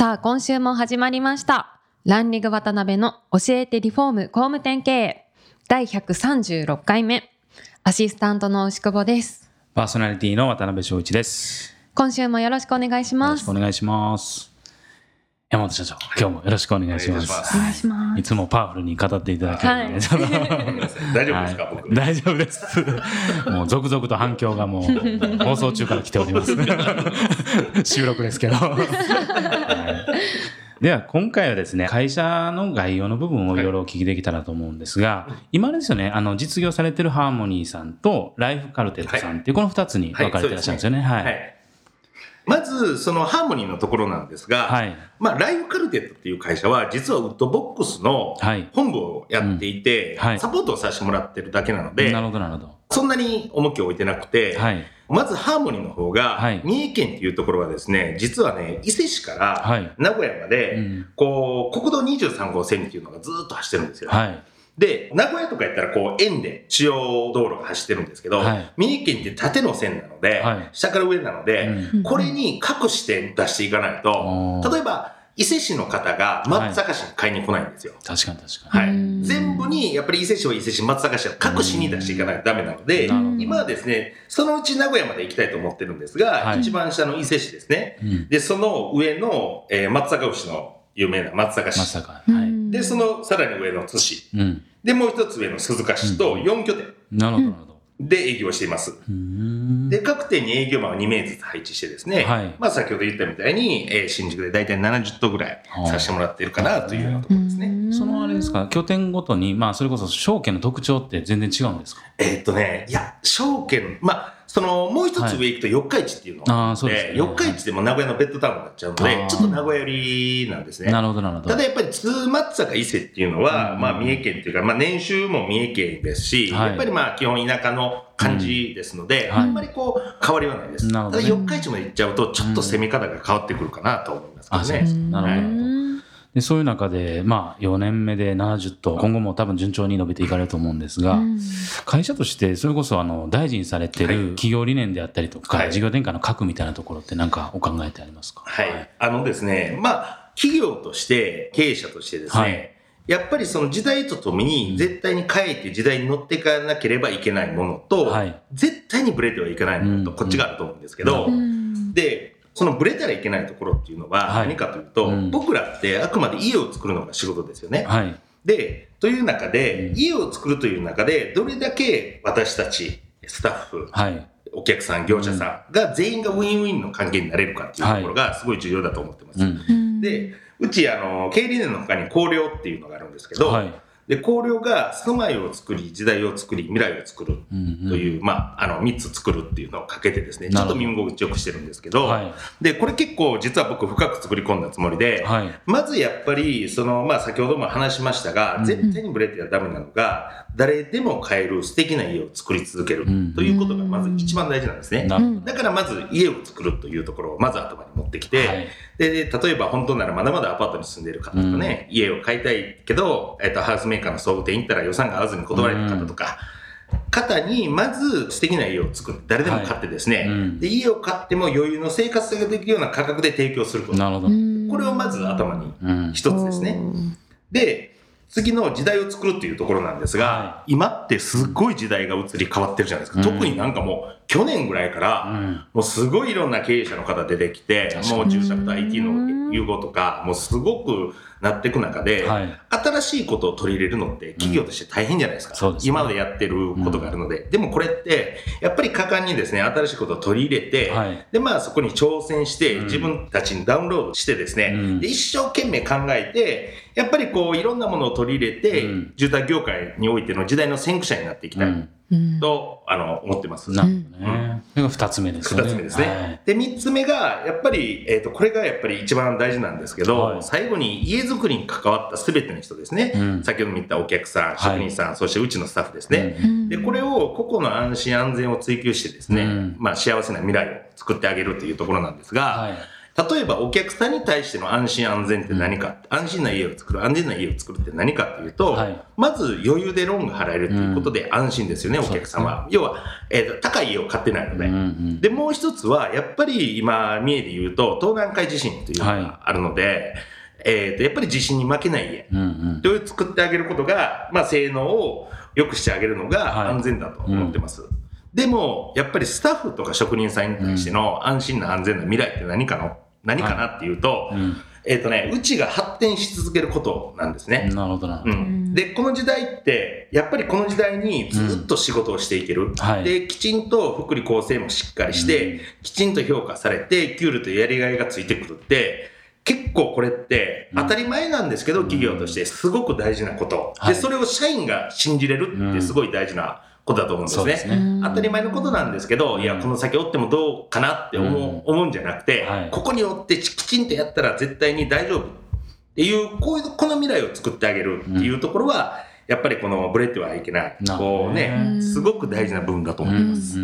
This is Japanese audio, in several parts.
さあ今週も始まりましたランリング渡辺の教えてリフォーム工務店経営第136回目アシスタントの牛久保ですパーソナリティの渡辺翔一です。今週もよろしくお願いしよろますしくお願いします。山本社長、今日もよろしくお願いします。お願いつもパワフルに語っていただけるんで、はい 大丈夫ですか、はい僕。大丈夫です。もう続々と反響がもう 放送中から来ております。収録ですけど。はいでは今回はですね会社の概要の部分をいろいろお聞きできたらと思うんですが、今ですよねあの実業されてるハーモニーさんとライフカルテットさんっていうこの2つに分かれてらっしゃるんですよね。はい。はいまず、そのハーモニーのところなんですが、はいまあ、ライフカルテットっていう会社は、実はウッドボックスのはい本部をやっていて、サポートをさせてもらってるだけなので、なるほどなるほど。そんなに重きを置いてなくて、はい。まずハーモニーの方が、はい。三重県っていうところはですね、実はね、伊勢市からはい。名古屋まで、うん。こう、国道23号線っていうのがずっと走ってるんですよ。はい。で、名古屋とかやったらこう円で主要道路が走ってるんですけど、はい。三重県って縦の線なので、はい。下から上なので、うん。これに各視点出していかないと例えば伊勢市の方が松阪市に買いに来ないんですよ。確かに確かに。はいうん全部に、やっぱり伊勢市は伊勢市、松阪市は各市に出していかないとダメなので今はですね、そのうち名古屋まで行きたいと思ってるんですが、はい一番下の伊勢市ですね。うん。で、その上の、えー松阪牛の有名な松阪市。まさか。はい。で、そのさらに上の津市。うん。で、もう一つ上の鈴鹿市と4拠点なるほどなるほど。で営業しています。で、各店に営業マンを2名ずつ配置してですね、はい。まあ先ほど言ったみたいに、えー新宿で大体70頭ぐらいはあさせてもらっているかなというようなところですね。そのあれですか、拠点ごとに、まあ、それこそ証券の特徴って全然違うんですか？えーっとね、いや、証券、まあ、その、もう一つ上行くと四日市っていうのがああって、四日市でも名古屋のベッドタウンになっちゃうので、ちょっと名古屋寄りなんですね。なるほど、なるほど。ただやっぱり津松坂伊勢っていうのは、うんまあ三重県っていうか、まあ年収も三重県ですし、はいやっぱりまあ基本田舎の感じですので、あんまりこう変わりはないです。なるほどねただ四日市まで行っちゃうと、ちょっと攻め方が変わってくるかなと思いますけあ、どね。なるほど。でそういう中で、まあ、4年目で70と、今後も多分順調に伸びていかれると思うんですが、会社として、それこそあの大事にされてはい。る企業理念であったりとか、はい。事業転換の核みたいなところって、なんかお考えてありますか？はい。あのですね、まあ、企業として、経営者としてですね、はい。やっぱりその時代とともに絶対に変えて時代に乗っていかなければいけないものと、はい。絶対にブレてはいけないものと、うん。こっちがあると思うんですけど、うん。で、そのブレたらいけないところっていうのははい何かというと、うん僕らってあくまで家を作るのが仕事ですよね。はい。で、という中で、うん家を作るという中で、どれだけ私たち、スタッフ、はい。お客さん、業者さんが全員がウィンウィンの関係になれるかっていうところがすごい重要だと思ってます。うん。で、うち、あの、経理念の他に綱領っていうのがあるんですけど、はい。で、綱領が住まいを作り、時代を作り、未来を作るうんという、まあ、あの、3つ作るっていうのをかけてですね、ちょっと耳心地よくしてるんですけど、はい。で、これ結構実は僕深く作り込んだつもりで、はい。まずやっぱり、その、まあ先ほども話しましたが、うん絶対にブレてはダメなのが、誰でも買える素敵な家を作り続けるうんということがまず一番大事なんですね。なるほど。だからまず家を作るというところをまず頭に持ってきて、はいで、例えば本当ならまだまだアパートに住んでいる方とかね、家を買いたいけど、えっと、ハウスメーカーの総務店行ったら予算が合わずに断られた方とか、方にまず素敵な家を作って誰でも買ってですね、はい。うん。で家を買っても余裕の生活ができるような価格で提供すること。なるほど。これをまず頭にうん。一つですね。で、次の時代を作るっていうところなんですが、は今ってすっごい時代が移り変わってるじゃないですか。うん。特になんかもう去年ぐらいから、うん。もうすごいいろんな経営者の方出てきてもう住宅と IT の融合とか、もうすごくなっていく中で、はい。新しいことを取り入れるのって企業として大変じゃないですか。そうですね今までやってることがあるので。でもこれって、やっぱり果敢にですね、新しいことを取り入れて、はい。で、まあそこに挑戦して、うん自分たちにダウンロードしてですね、うんで一生懸命考えて、やっぱりこういろんなものを取り入れて、うん住宅業界においての時代の先駆者になっていきたい。と、あの、思ってます。なるほどね。それが二つ目ですよね。二つ目ですね。はいで、三つ目が、やっぱり、えっ、と、これがやっぱり一番大事なんですけど、はい最後に家づくりに関わったすべての人ですね。うん先ほども言ったお客さん、はい職人さん、そしてうちのスタッフですね。うんで、これを個々の安心安全を追求してですね、うんまあ幸せな未来を作ってあげるというところなんですが、はい。例えばお客さんに対しての安心安全って何か、安心な家を作る、安全な家を作るって何かっていうと、はいまず余裕でローンが払えるということで安心ですよね、うんお客様は。要は、えーと、高い家を買ってないので。うんうんで、もう一つは、やっぱり今、三重で言うと、東南海地震というのはいがあるので、えーと、やっぱり地震に負けない家。うんうん。を作ってあげることが、まあ、性能を良くしてあげるのがはい安全だと思ってます。でも、やっぱりスタッフとか職人さんに対しての安心な安全な未来って何かの、何かなっていうと、うん。えっ、とね、うちが発展し続けることなんですね。なるほどな。うん、で、この時代って、やっぱりこの時代にずっと仕事をしていける。はい。で、きちんと福利厚生もしっかりして、うん。きちんと評価されて、給料とやりがいがついてくるって、結構これってうん。当たり前なんですけど、企業としてすごく大事なこと。はい。で、それを社員が信じれるってすごい大事なことだと思うんですね。すね。うん当たり前のことなんですけど、いや、うんこの先おってもどうかなって思う,、うん思うんじゃなくて、はいここにおってきちんとやったら絶対に大丈夫っていう、こういう、この未来を作ってあげるっていうところは、やっぱりこのブレてはいけない。こうねう、んすごく大事な部分だと思います。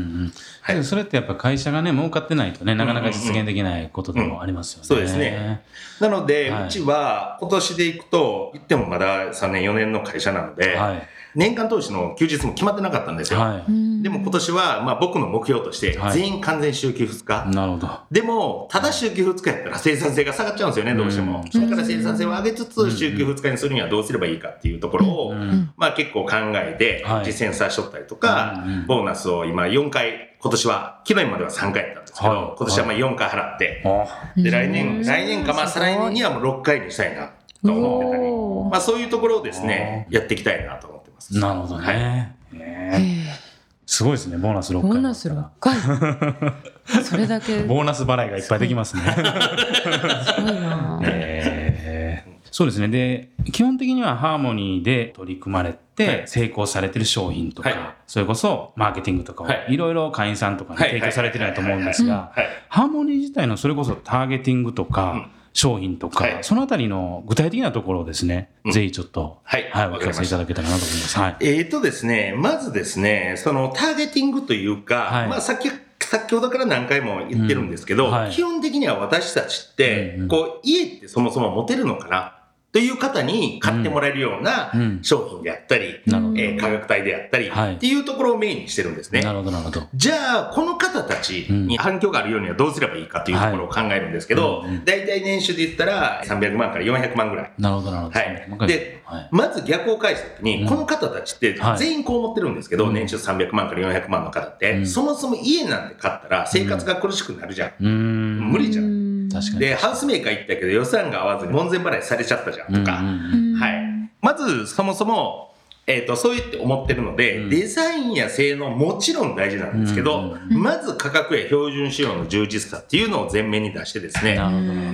それってやっぱ会社がね、儲かってないとね、なかなか実現できないことでもありますよね。そうですね。なので、はいうちは今年でいくと、言ってもまだ3年、4年の会社なので、はい。年間投資の休日も決まってなかったんですよ。はでも今年は、まあ僕の目標としてはい、全員完全週休2日。い。なるほど。でも、ただ週休2日やったら生産性が下がっちゃうんですよね、どうしても。うん。だから生産性を上げつつ、週休2日にするにはどうすればいいかっていうところを、うん。まあ結構考えてはい。実践させとったりとか、ボーナスを今4回、今年は、去年までは3回やったんですけど、はい。今年はまあ4回払って、あで、来年、来年か、まあ再来年にはもう6回にしたいなと思ってたり、まあそういうところをですね、やっていきたいなと思ってます。なるほどはい。ね。へねえ。すごいですね、ボーナス6回。ボーナス6回。それだけ。すごボーナス払いがいっぱいできますね。いな。え。ーそうですね。で、基本的にはハーモニーで取り組まれはてい。成功されてる商品とか、はい。それこそマーケティングとかをはい。いろいろ会員さんとかにはい。提供されてると思うんですが、はい。ハーモニー自体のそれこそターゲティングとうん。か、商品とか、はい。そのあたりの具体的なところをですね、うん。ぜひちょっと、はい。はい、お聞かせいただけたらなと思います。はい。えーとですね、まずですね、そのターゲティングというか、はい。まあさっき、先ほどから何回も言ってるんですけど、うん。はい。基本的には私たちって、こう、家ってそもそも持てるのかなという方に買ってもらえるようなうん商品であったり、なるほど。えー価格帯であったり、はいっていうところをメインにしてるんですね。なるほど、なるほど。じゃあ、この方たちに反響があるようにはどうすればいいかというところを考えるんですけど、はいうんうん大体年収で言ったら300万から400万ぐらい。なるほど、なるほど。はいではい、まず逆を返したときに、うんこの方たちってはい全員こう思ってるんですけど、うん年収300万から400万の方って、うんそもそも家なんて買ったら生活が苦しくなるじゃん。うーん。無理じゃん確かにで、ハウスメーカー行ったけど予算が合わずに門前払いされちゃったじゃんとか。はいまずそもそも、えっ、と、そう言って思ってるので、うんデザインや性能もちろん大事なんですけど、うんまず価格や標準仕様の充実さっていうのを前面に出してですね。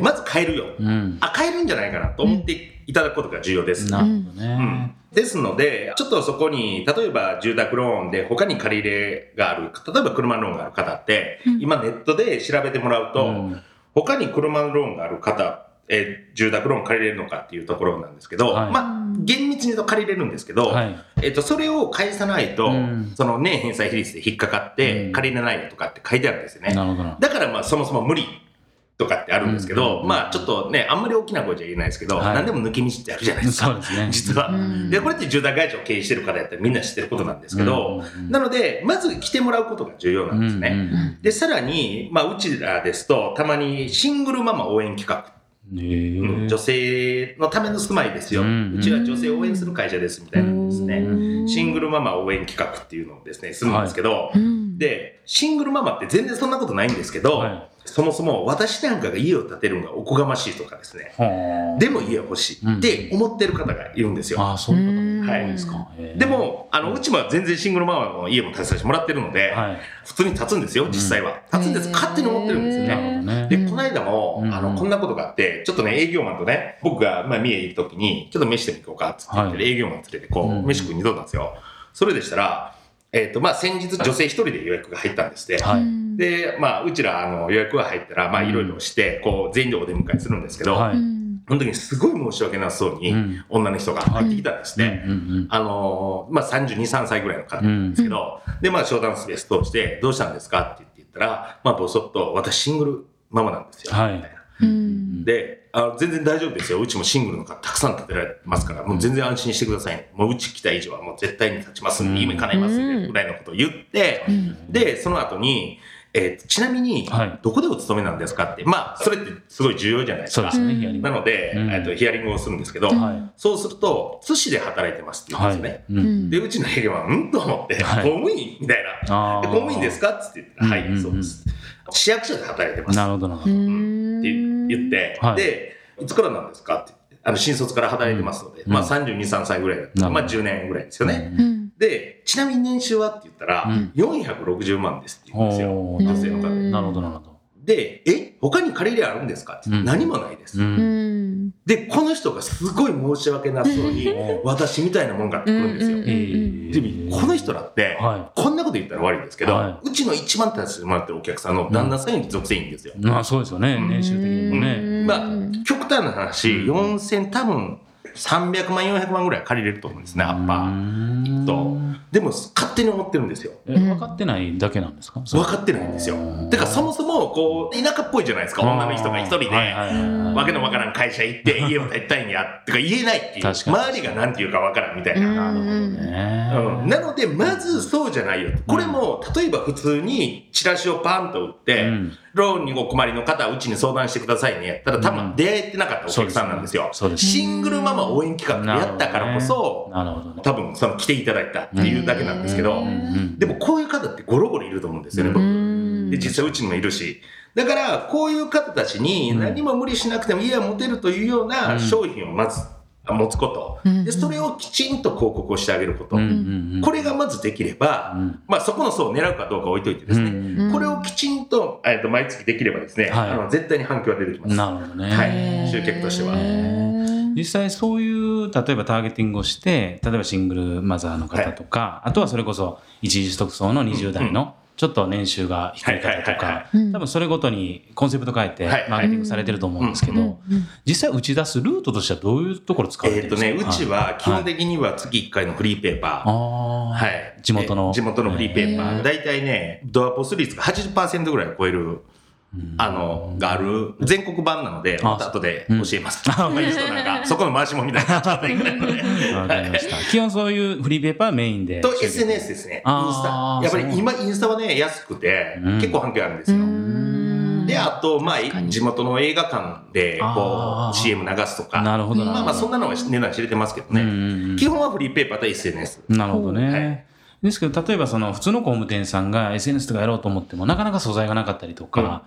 まず買えるよ。うん。あ、買えるんじゃないかなと思っていただくことが重要です。なるほどうんね。ですので、ちょっとそこに、例えば住宅ローンで他に借り入れがある、例えば車ローンがある方って、うん今ネットで調べてもらうと、うん他に車ローンがある方、えー住宅ローン借りれるのかっていうところなんですけど、はいまあ、厳密に言うと借りれるんですけど、はい。えっと、それを返さないと、うんその年返済比率で引っかかって、うん借りれないよとかって書いてあるんですよね。なるほどな。だからまあそもそも無理とかってあるんですけど、うんまあちょっとね、あんまり大きな声じゃ言えないですけど、はい。何でも抜き道ってあるじゃないですか。そうですね。実は。うん。で、これって住宅会社を経営してる方やったらみんな知ってることなんですけど、うんなので、まず来てもらうことが重要なんですね。うんうんで、さらに、まあ、うちらですと、たまにシングルママ応援企画、女性のための住まいですよ、ううん。ちは女性を応援する会社ですみたいなんですね。シングルママ応援企画っていうのをですね、するんですけど、うん。で、シングルママって全然そんなことないんですけど、はいそもそも私なんかが家を建てるのがおこがましいとかですね、はあでも家欲しいって思ってる方がいるんですよ。ああ、そういう方もはい多いですか。で、も、あの、うちも全然シングルママの家も建てさせてもらってるので、はい。普通に建つんですよ、実際は。建つんです。勝手に思ってるんですよなね。るほどね。で、この間も、うんあの、こんなことがあって、ちょっとね、営業マンとね、僕が、まあ、三重行くときに、ちょっと飯でも行こうか、つって言って、はい営業マン連れて、こう、うん飯食いに行ったんですよ。それでしたら、えっ、と、まあ、先日女性一人で予約が入ったんですって。はいうんで、まあ、うちら、あの、予約が入ったら、まあ、いろいろして、こう、全員でお出迎えするんですけど、はい。うんその時にすごい申し訳なさそうに、うん。女の人が入ってきたんですね。あのーまあ、32、3歳ぐらいの方なんですけど、で、まあ、商談スペース通して、どうしたんですかって言って言ったら、まあ、ぼそっと、私シングルママなんですよ。はい。みたいな。うん。で、あの全然大丈夫ですよ。うちもシングルの方たくさん立てられてますから、もう全然安心してくださいね。もううち来た以上はもう絶対に立ちますんで、うん。夢叶いますんうん。で、ぐらいのことを言って、うん。で、その後に、えーちなみにはい、どこでお勤めなんですかって、まあ、それってすごい重要じゃないですか。そうですね、うん。ヒアリング。なので、うん。えっとヒアリングをするんですけど、はい。そうすると、寿司で働いてますって言うんですね。うんうん。で、うちの営業は、うんと思って、はい。公務員みたいな。あー。で公務員ですかって言ったら、はい、うんうん。うんそうです。市役所で働いてます。なるほどなるほうど。んって言って、はい。で、いつからなんですかって言って、あの、新卒から働いてますので、うん。まあ32、3歳ぐらいだったら、まあ10年ぐらいですよね。うんで、ちなみに年収はって言ったら、うん。460万ですって言うんですよ。お女性の方で。うんなるほどなるほど。で、え、他に借り入れあるんですかって何もないです。ううん。んで、この人がすごい申し訳なさそうに、私みたいなもんがってくるんですよ。でこの人だって、はこんなこと言ったら悪いんですけど、はうちの一番大切にもらってるお客さんの旦那さんより属性いいんですよ。いまあそうですよね。うん。年収的にもね。まあ、極端な話、うん。4000多分300万、400万ぐらい借りれると思うんですね、アッパー。ーと。でも、勝手に思ってるんですよ。え分かってないだけなんですか？分かってないんですよ。てか、そもそも、こう、田舎っぽいじゃないですか、女の人が一人で。わけのわからん会社行って家を建てたいんやってか言えないっていう。確かに。周りが何て言うかわからんみたいうん。な、なるほどね。うん。なのでまずそうじゃないよこれも例えば普通にチラシをパンと売って、うん。ローンにお困りの方はうちに相談してくださいね。たら多分出会えてなかったお客さんなんですよ、シングルママ応援企画でやったからこそ、多分その来ていただいたっていうだけなんですけど、でもこういう方ってゴロゴロいると思うんですよね、僕。うん。で、実際うちにもいるし。だから、こういう方たちに何も無理しなくても家は持てるというよううなん。商品をまず持つこと。うん。で、それをきちんと広告をしてあげること。これがまずできれば、うん。まあそこの層を狙うかどうか置いといてですね。うん。これをきちんと、えっと、毎月できればですね、はい。あの絶対に反響は出てきます。なるほどね。はい。集客としては実際そういう例えばターゲティングをして例えばシングルマザーの方とか、あとはそれこそ一時取得層の20代のちょっと年収が低い方とはいはいはいか多分それごとにコンセプト変えてはい。マーケティングされてると思うんですけど、実際打ち出すルートとしてはどういうところ使われえっ、とてるんですか？ね、うちは基本的には月1回のフリーペーパー。ああ、はい。地元の。え地元のフリーペーパー。大体ね、ドアポス率が80%ぐらいを超える、あの、がある、全国版なので、あまた後で教えます。うんまあいい人なんか、そこの回しもみたいにな。わかりました。基本そういうフリーペーパーメインで。と、SNS ですね。インスタ。やっぱり今、インスタはね、安くて、うん結構反響あるんですよ。うんで、あと、まあ、地元の映画館で、こう、CM 流すとか。なるほどな。まあまあ、そんなのは値段知れてますけどね。基本はフリーペーパーと SNS。なるほどね。はいですけど、例えばその普通の工務店さんが SNS とかやろうと思っても、なかなか素材がなかったりとか、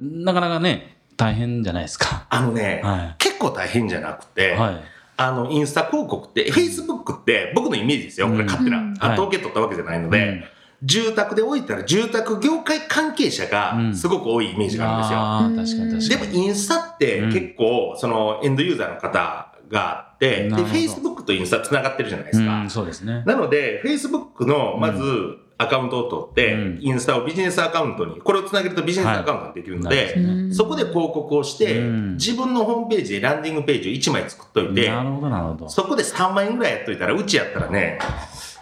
なかなかね、大変じゃないですか。あのね、は結構大変じゃなくて、はい。あの、インスタ広告って、Facebook って僕のイメージですよ。これ勝手な。うん統計取ったわけじゃないので、うん住宅で置いたら住宅業界関係者がすごく多いイメージがあるんですよ。ああ、確かに確かに。でもインスタってうん結構、そのエンドユーザーの方があって、で、Facebook とインスタ繋がってるじゃないですか。うん、そうですね。なので、Facebook のまずアカウントを取って、うん。インスタをビジネスアカウントに、これを繋げるとビジネスアカウントにできるので、そこで広告をして、うん。自分のホームページでランディングページを1枚作っといて、なるほど、なるほど。そこで3万円ぐらいやっといたら、うちやったらね、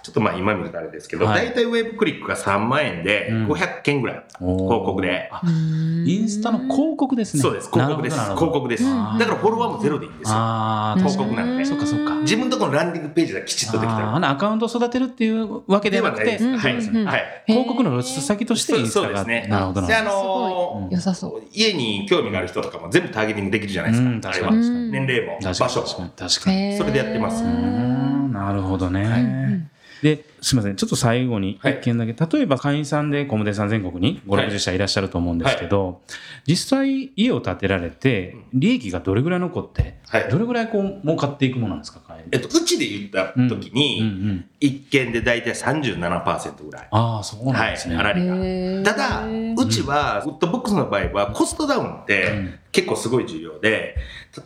ちょっとまあ今見るとあれですけど、はい大体ウェブクリックが3万円でうん500件ぐらい、広告であインスタの広告ですね。そうです、広告です。広告です。うんだからフォロワーもゼロでいいんですよ。ああ、広告なんでそっかそっか。自分のところのランディングページがきちっとできてる。あーほなアカウントを育てるっていうわけではなくて、ではない。広告の露出先としてインスタが。そうですね。なるほどなで、あるほど。のー良さそう。家に興味がある人とかも全部ターゲティングできるじゃないですか。年齢も、場所も。確かに。それでやってますなるほどね。んで、すみません。ちょっと最後にはい一件だけ。例えば会員さんでコムデさん全国に5、はい60社いらっしゃると思うんですけど、実際家を建てられて、利益がどれぐらい残って、はいどれぐらいこう儲かっていくものなんですか、会員えっと、うちで言った時うんうんうに、ん。一件で大体37%ぐらい。ああ、そうなんですね。はい、粗利が。へーただ、うちは、ウッドボックスの場合は、コストダウンって結構すごい重要で、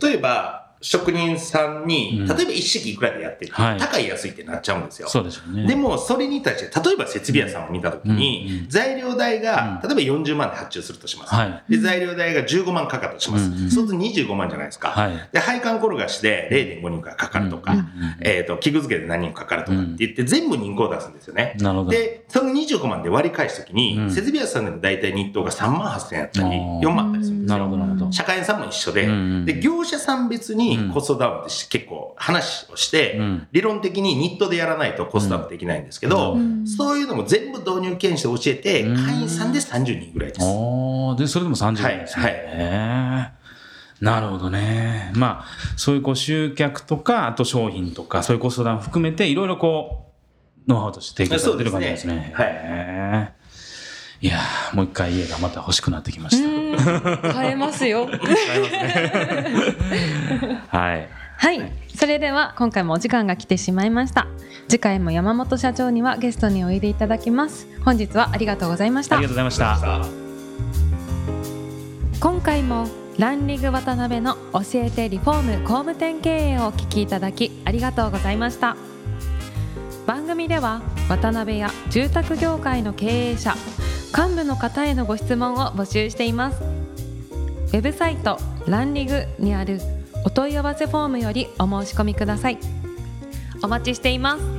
例えば、職人さんに、うん例えば一式いくらでやってる、はい高い安いってなっちゃうんですよ。そうでね。でも、それに対して、例えば設備屋さんを見たときに、うんうん材料代が、う例えば40万で発注するとします。はい。で、材料代が15万かかるとします。うんうんそうすると25万じゃないですか。はい。で、配管転がしで0.5人かかかるとか、うんうんえっ、と、器具付けで何人かかるとかって言って、全部人口を出すんですよね。なるほど。で、その25万で割り返すときに、うん設備屋さんでも大体日当が3万8000円やったり、あー4万あったりするんですよ。なるほど、なるほど。社会員さんも一緒で、うんうんで、業者さん別にコストダウンってし結構話をして、うん。理論的にニットでやらないとコストダウンできないんですけど、うん。そういうのも全部導入研修で教えて、うん。会員さんで30人ぐらいです。で、それでも30人ですね。はいへーなるほどね。まあ、そういうこう集客とか、あと商品とか、そういうコストダウン含めて、いろいろこう、ノウハウとして提供されてる感じですね。そうですね。へーいやーもう一回家がまた欲しくなってきました。うん買えますよ。はい。はい。それでは今回もお時間が来てしまいました。次回も山本社長にはゲストにおいでいただきます。本日はありがとうございました。ありがとうございました。今回もランリング渡辺の教えてリフォーム工務店経営をお聞きいただきありがとうございました。番組では渡辺や住宅業界の経営者幹部の方へのご質問を募集しています。ウェブサイトランリグにあるお問い合わせフォームよりお申し込みください。お待ちしています。